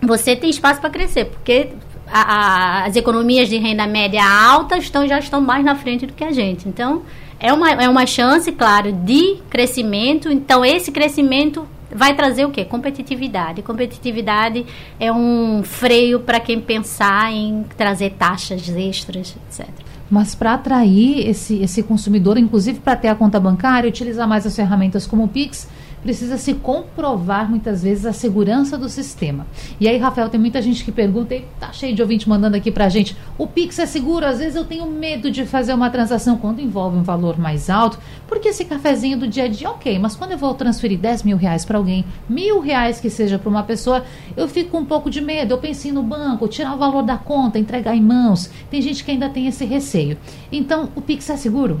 você tem espaço para crescer, porque a, as economias de renda média alta estão, já estão mais na frente do que a gente. Então, é uma, é uma chance, claro, de crescimento. Então, esse crescimento vai trazer o quê? Competitividade. Competitividade é um freio para quem pensar em trazer taxas extras, etc. Mas para atrair esse, esse consumidor, inclusive para ter a conta bancária, utilizar mais as ferramentas como o Pix, precisa se comprovar muitas vezes a segurança do sistema. E aí, Rafael, tem muita gente que pergunta, e tá cheio de ouvinte mandando aqui pra gente, o Pix é seguro? Às vezes eu tenho medo de fazer uma transação quando envolve um valor mais alto, porque esse cafezinho do dia a dia, ok, mas quando eu vou transferir 10 mil reais para alguém, mil reais que seja para uma pessoa, eu fico com um pouco de medo, eu pensei no banco, tirar o valor da conta, entregar em mãos. Tem gente que ainda tem esse receio. Então, o Pix é seguro?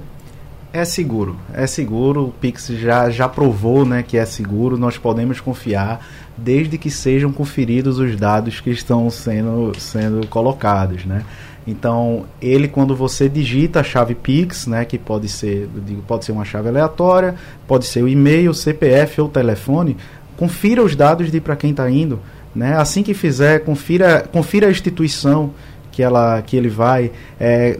É seguro, é seguro. O Pix já, já provou né, que é seguro. Nós podemos confiar desde que sejam conferidos os dados que estão sendo, sendo colocados. Né? Então, ele quando você digita a chave Pix, né, que pode ser, digo, pode ser uma chave aleatória, pode ser o e-mail, CPF ou telefone, confira os dados de para quem está indo. Né? Assim que fizer, confira, confira a instituição que, ela, que ele vai. É,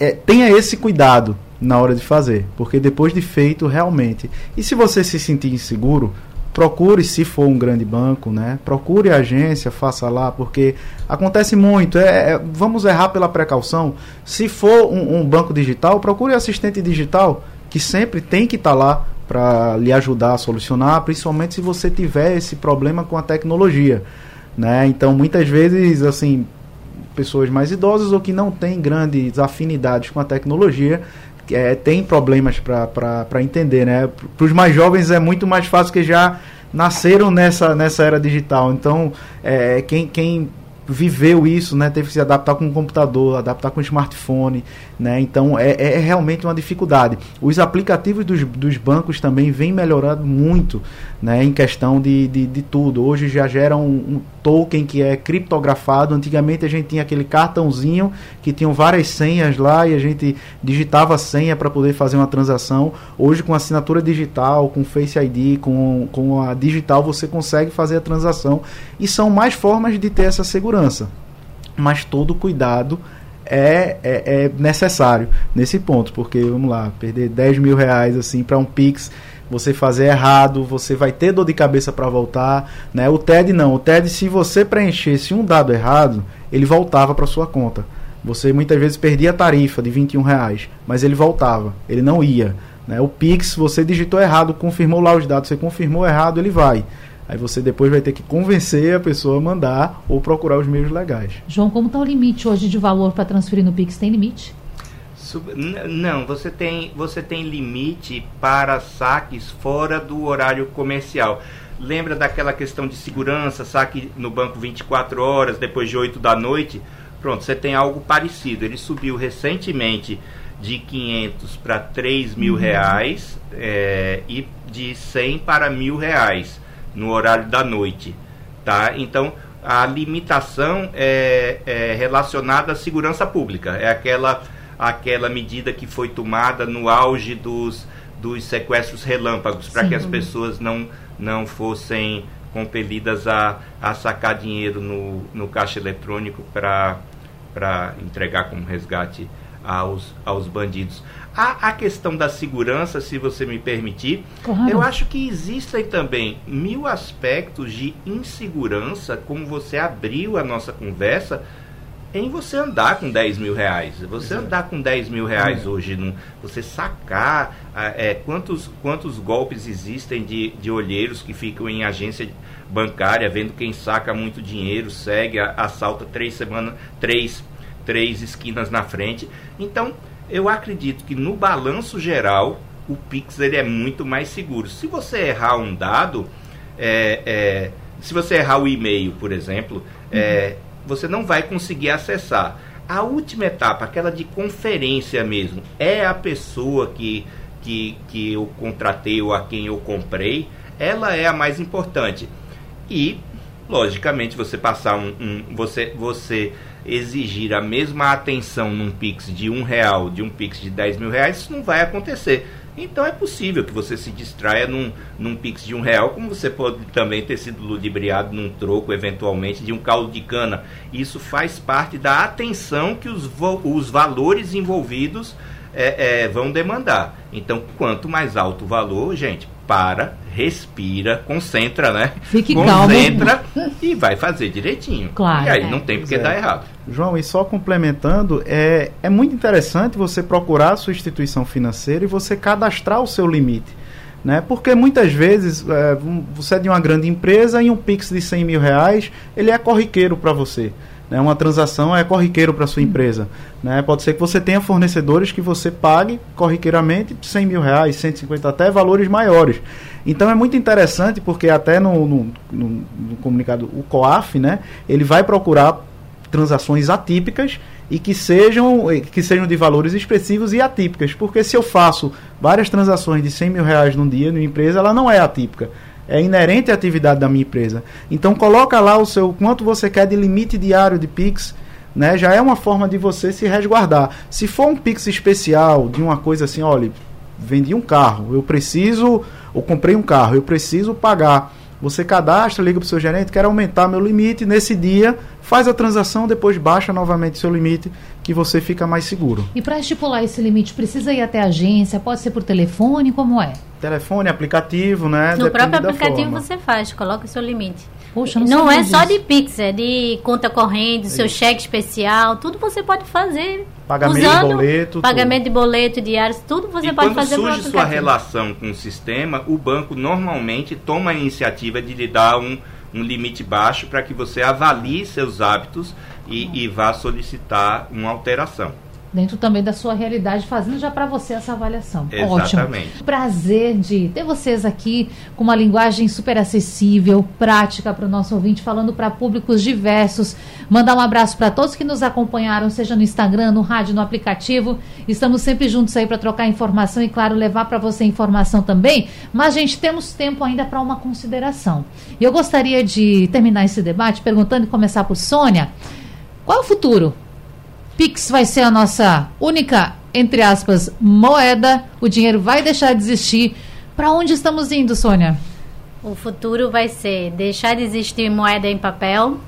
é, tenha esse cuidado na hora de fazer, porque depois de feito, realmente. E se você se sentir inseguro, procure, se for um grande banco, né? Procure a agência, faça lá, porque acontece muito. É, é vamos errar pela precaução. Se for um, um, banco digital, procure assistente digital, que sempre tem que estar tá lá para lhe ajudar a solucionar, principalmente se você tiver esse problema com a tecnologia. Né? Então, muitas vezes, assim, pessoas mais idosas ou que não têm grandes afinidades com a tecnologia é, tem problemas para entender, né? Para os mais jovens é muito mais fácil que já nasceram nessa, nessa era digital. Então, é, quem, quem viveu isso, né? Teve que se adaptar com o computador, adaptar com o smartphone, né? Então é, é realmente uma dificuldade. Os aplicativos dos, dos bancos também vêm melhorando muito, né? Em questão de, de, de tudo. Hoje já gera um, um, token que é criptografado. Antigamente a gente tinha aquele cartãozinho que tinham várias senhas lá e a gente digitava a senha para poder fazer uma transação. Hoje com assinatura digital, com Face ID, com, com a digital você consegue fazer a transação e são mais formas de ter essa segurança. Mas todo cuidado é, é, é, necessário nesse ponto, porque vamos lá, perder 10 mil reais assim para um Pix, você fazer errado, você vai ter dor de cabeça para voltar, né? O TED não, o TED se você preenchesse um dado errado, ele voltava para sua conta. Você muitas vezes perdia a tarifa de 21 reais, mas ele voltava, ele não ia. Né? O Pix, você digitou errado, confirmou lá os dados, você confirmou errado, ele vai. Aí você depois vai ter que convencer a pessoa a mandar ou procurar os meios legais. João, como está o limite hoje de valor para transferir no Pix? Tem limite? Não, você tem, você tem limite para saques fora do horário comercial. Lembra daquela questão de segurança, saque no banco 24 horas, depois de 8 da noite? Pronto, você tem algo parecido. Ele subiu recentemente de 500 para 3 mil uhum. reais é, e de 100 para mil reais no horário da noite, tá? Então a limitação é, é relacionada à segurança pública, é aquela aquela medida que foi tomada no auge dos, dos sequestros relâmpagos para que as pessoas não não fossem compelidas a, a sacar dinheiro no, no caixa eletrônico para entregar como resgate aos, aos bandidos. A, a questão da segurança, se você me permitir, claro. eu acho que existem também mil aspectos de insegurança, como você abriu a nossa conversa, em você andar com 10 mil reais. Você Exato. andar com 10 mil reais é. hoje, num, você sacar é, quantos, quantos golpes existem de, de olheiros que ficam em agência bancária, vendo quem saca muito dinheiro, segue, assalta três semanas, três três esquinas na frente. Então, eu acredito que no balanço geral, o Pix ele é muito mais seguro. Se você errar um dado, é, é, se você errar o e-mail, por exemplo, é, você não vai conseguir acessar. A última etapa, aquela de conferência mesmo, é a pessoa que, que, que eu contratei ou a quem eu comprei, ela é a mais importante. E, logicamente, você passar um. um você, você exigir a mesma atenção num Pix de um real, de um Pix de 10 mil reais, isso não vai acontecer. Então é possível que você se distraia num, num Pix de um real, como você pode também ter sido ludibriado num troco, eventualmente, de um caldo de cana. Isso faz parte da atenção que os, os valores envolvidos é, é, vão demandar. Então, quanto mais alto o valor, gente, para, respira, concentra, né? Fique concentra calmo. e vai fazer direitinho. Claro. E aí é. não tem porque é. dar errado. João, e só complementando, é, é muito interessante você procurar a sua instituição financeira e você cadastrar o seu limite. Né? Porque muitas vezes é, você é de uma grande empresa e um Pix de 100 mil reais ele é corriqueiro para você. Né? Uma transação é corriqueiro para sua empresa. Né? Pode ser que você tenha fornecedores que você pague corriqueiramente 100 mil reais, 150 até valores maiores. Então é muito interessante porque até no, no, no, no comunicado o COAF, né, ele vai procurar transações atípicas e que sejam, que sejam de valores expressivos e atípicas. Porque se eu faço várias transações de 100 mil reais num dia numa empresa, ela não é atípica é inerente à atividade da minha empresa. Então coloca lá o seu quanto você quer de limite diário de Pix, né? Já é uma forma de você se resguardar. Se for um Pix especial de uma coisa assim, olha, vendi um carro, eu preciso, ou comprei um carro, eu preciso pagar. Você cadastra, liga para o seu gerente, quer aumentar meu limite nesse dia, faz a transação, depois baixa novamente seu limite, que você fica mais seguro. E para estipular esse limite, precisa ir até a agência, pode ser por telefone, como é? Telefone, aplicativo, né? No Depende próprio aplicativo você faz, coloca o seu limite. Poxa, não, não é disso. só de Pix, é de conta corrente, é seu isso. cheque especial, tudo você pode fazer. Pagamento usando, de boleto. Pagamento tudo. de boleto, diários, tudo você e pode fazer quando surge sua relação com o sistema, o banco normalmente toma a iniciativa de lhe dar um, um limite baixo para que você avalie seus hábitos e, e vá solicitar uma alteração. Dentro também da sua realidade, fazendo já para você essa avaliação. Exatamente. Ótimo. Prazer de ter vocês aqui com uma linguagem super acessível, prática para o nosso ouvinte, falando para públicos diversos. Mandar um abraço para todos que nos acompanharam, seja no Instagram, no rádio, no aplicativo. Estamos sempre juntos aí para trocar informação e, claro, levar para você informação também. Mas, gente, temos tempo ainda para uma consideração. E eu gostaria de terminar esse debate perguntando e começar por Sônia. Qual é o futuro Pix vai ser a nossa única, entre aspas, moeda. O dinheiro vai deixar de existir. Para onde estamos indo, Sônia? O futuro vai ser deixar de existir moeda em papel.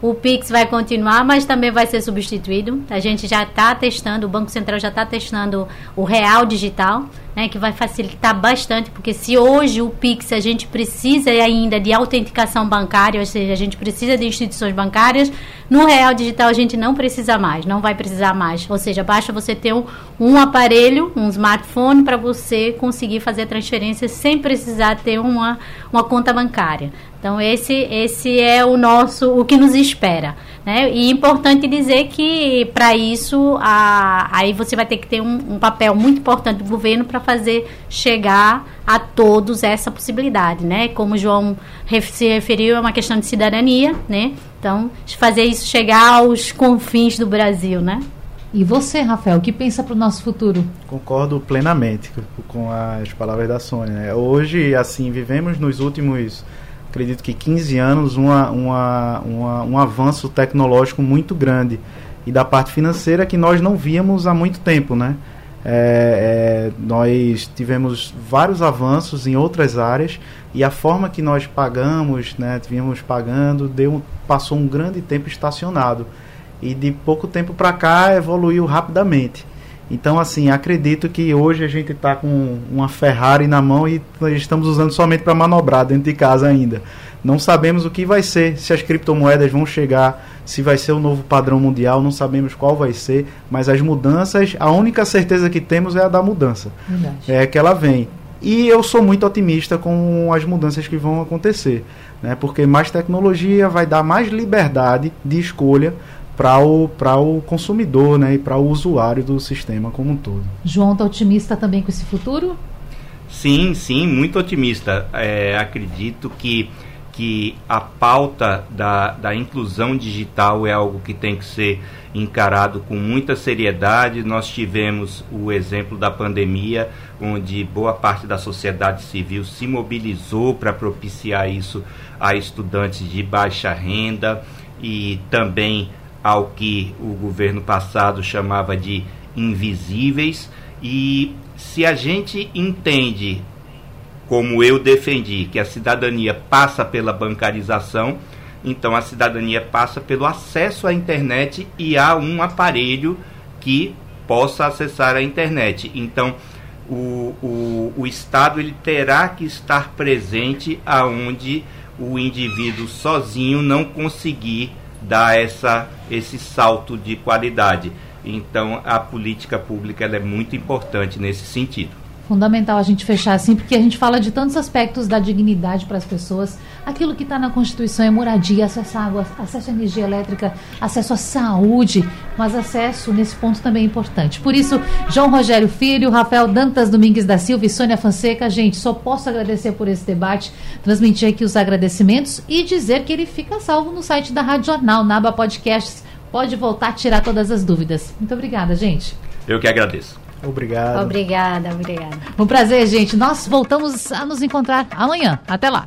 O Pix vai continuar, mas também vai ser substituído. A gente já está testando, o Banco Central já está testando o real digital né, que vai facilitar bastante, porque se hoje o Pix a gente precisa ainda de autenticação bancária, ou seja, a gente precisa de instituições bancárias, no Real Digital a gente não precisa mais, não vai precisar mais. Ou seja, basta você ter um, um aparelho, um smartphone, para você conseguir fazer a transferência sem precisar ter uma, uma conta bancária. Então esse, esse é o nosso, o que nos espera. Né? E importante dizer que para isso a, aí você vai ter que ter um, um papel muito importante do governo para fazer chegar a todos essa possibilidade, né? Como o João se referiu, é uma questão de cidadania, né? Então, fazer isso chegar aos confins do Brasil, né? E você, Rafael, o que pensa para o nosso futuro? Concordo plenamente com as palavras da Sônia. Né? Hoje, assim, vivemos nos últimos acredito que 15 anos, uma, uma, uma, um avanço tecnológico muito grande. E da parte financeira que nós não víamos há muito tempo, né? É, é, nós tivemos vários avanços em outras áreas e a forma que nós pagamos, né, vínhamos pagando, deu, passou um grande tempo estacionado e de pouco tempo para cá evoluiu rapidamente. Então, assim, acredito que hoje a gente está com uma Ferrari na mão e estamos usando somente para manobrar dentro de casa ainda. Não sabemos o que vai ser, se as criptomoedas vão chegar, se vai ser o novo padrão mundial, não sabemos qual vai ser, mas as mudanças, a única certeza que temos é a da mudança. Verdade. É que ela vem. E eu sou muito otimista com as mudanças que vão acontecer, né? porque mais tecnologia vai dar mais liberdade de escolha para o, o consumidor né, e para o usuário do sistema como um todo. João está otimista também com esse futuro? Sim, sim, muito otimista. É, acredito que, que a pauta da, da inclusão digital é algo que tem que ser encarado com muita seriedade. Nós tivemos o exemplo da pandemia, onde boa parte da sociedade civil se mobilizou para propiciar isso a estudantes de baixa renda e também ao que o governo passado chamava de invisíveis. E se a gente entende, como eu defendi, que a cidadania passa pela bancarização, então a cidadania passa pelo acesso à internet e a um aparelho que possa acessar a internet. Então, o, o, o Estado ele terá que estar presente aonde o indivíduo sozinho não conseguir dar essa, esse salto de qualidade. Então, a política pública é muito importante nesse sentido. Fundamental a gente fechar assim, porque a gente fala de tantos aspectos da dignidade para as pessoas. Aquilo que está na Constituição é moradia, acesso à água, acesso à energia elétrica, acesso à saúde, mas acesso nesse ponto também é importante. Por isso, João Rogério Filho, Rafael Dantas Domingues da Silva e Sônia Fonseca, gente, só posso agradecer por esse debate, transmitir aqui os agradecimentos e dizer que ele fica salvo no site da Rádio Jornal, na aba podcasts. Pode voltar a tirar todas as dúvidas. Muito obrigada, gente. Eu que agradeço. Obrigado. Obrigada, obrigada. Um prazer, gente. Nós voltamos a nos encontrar amanhã. Até lá.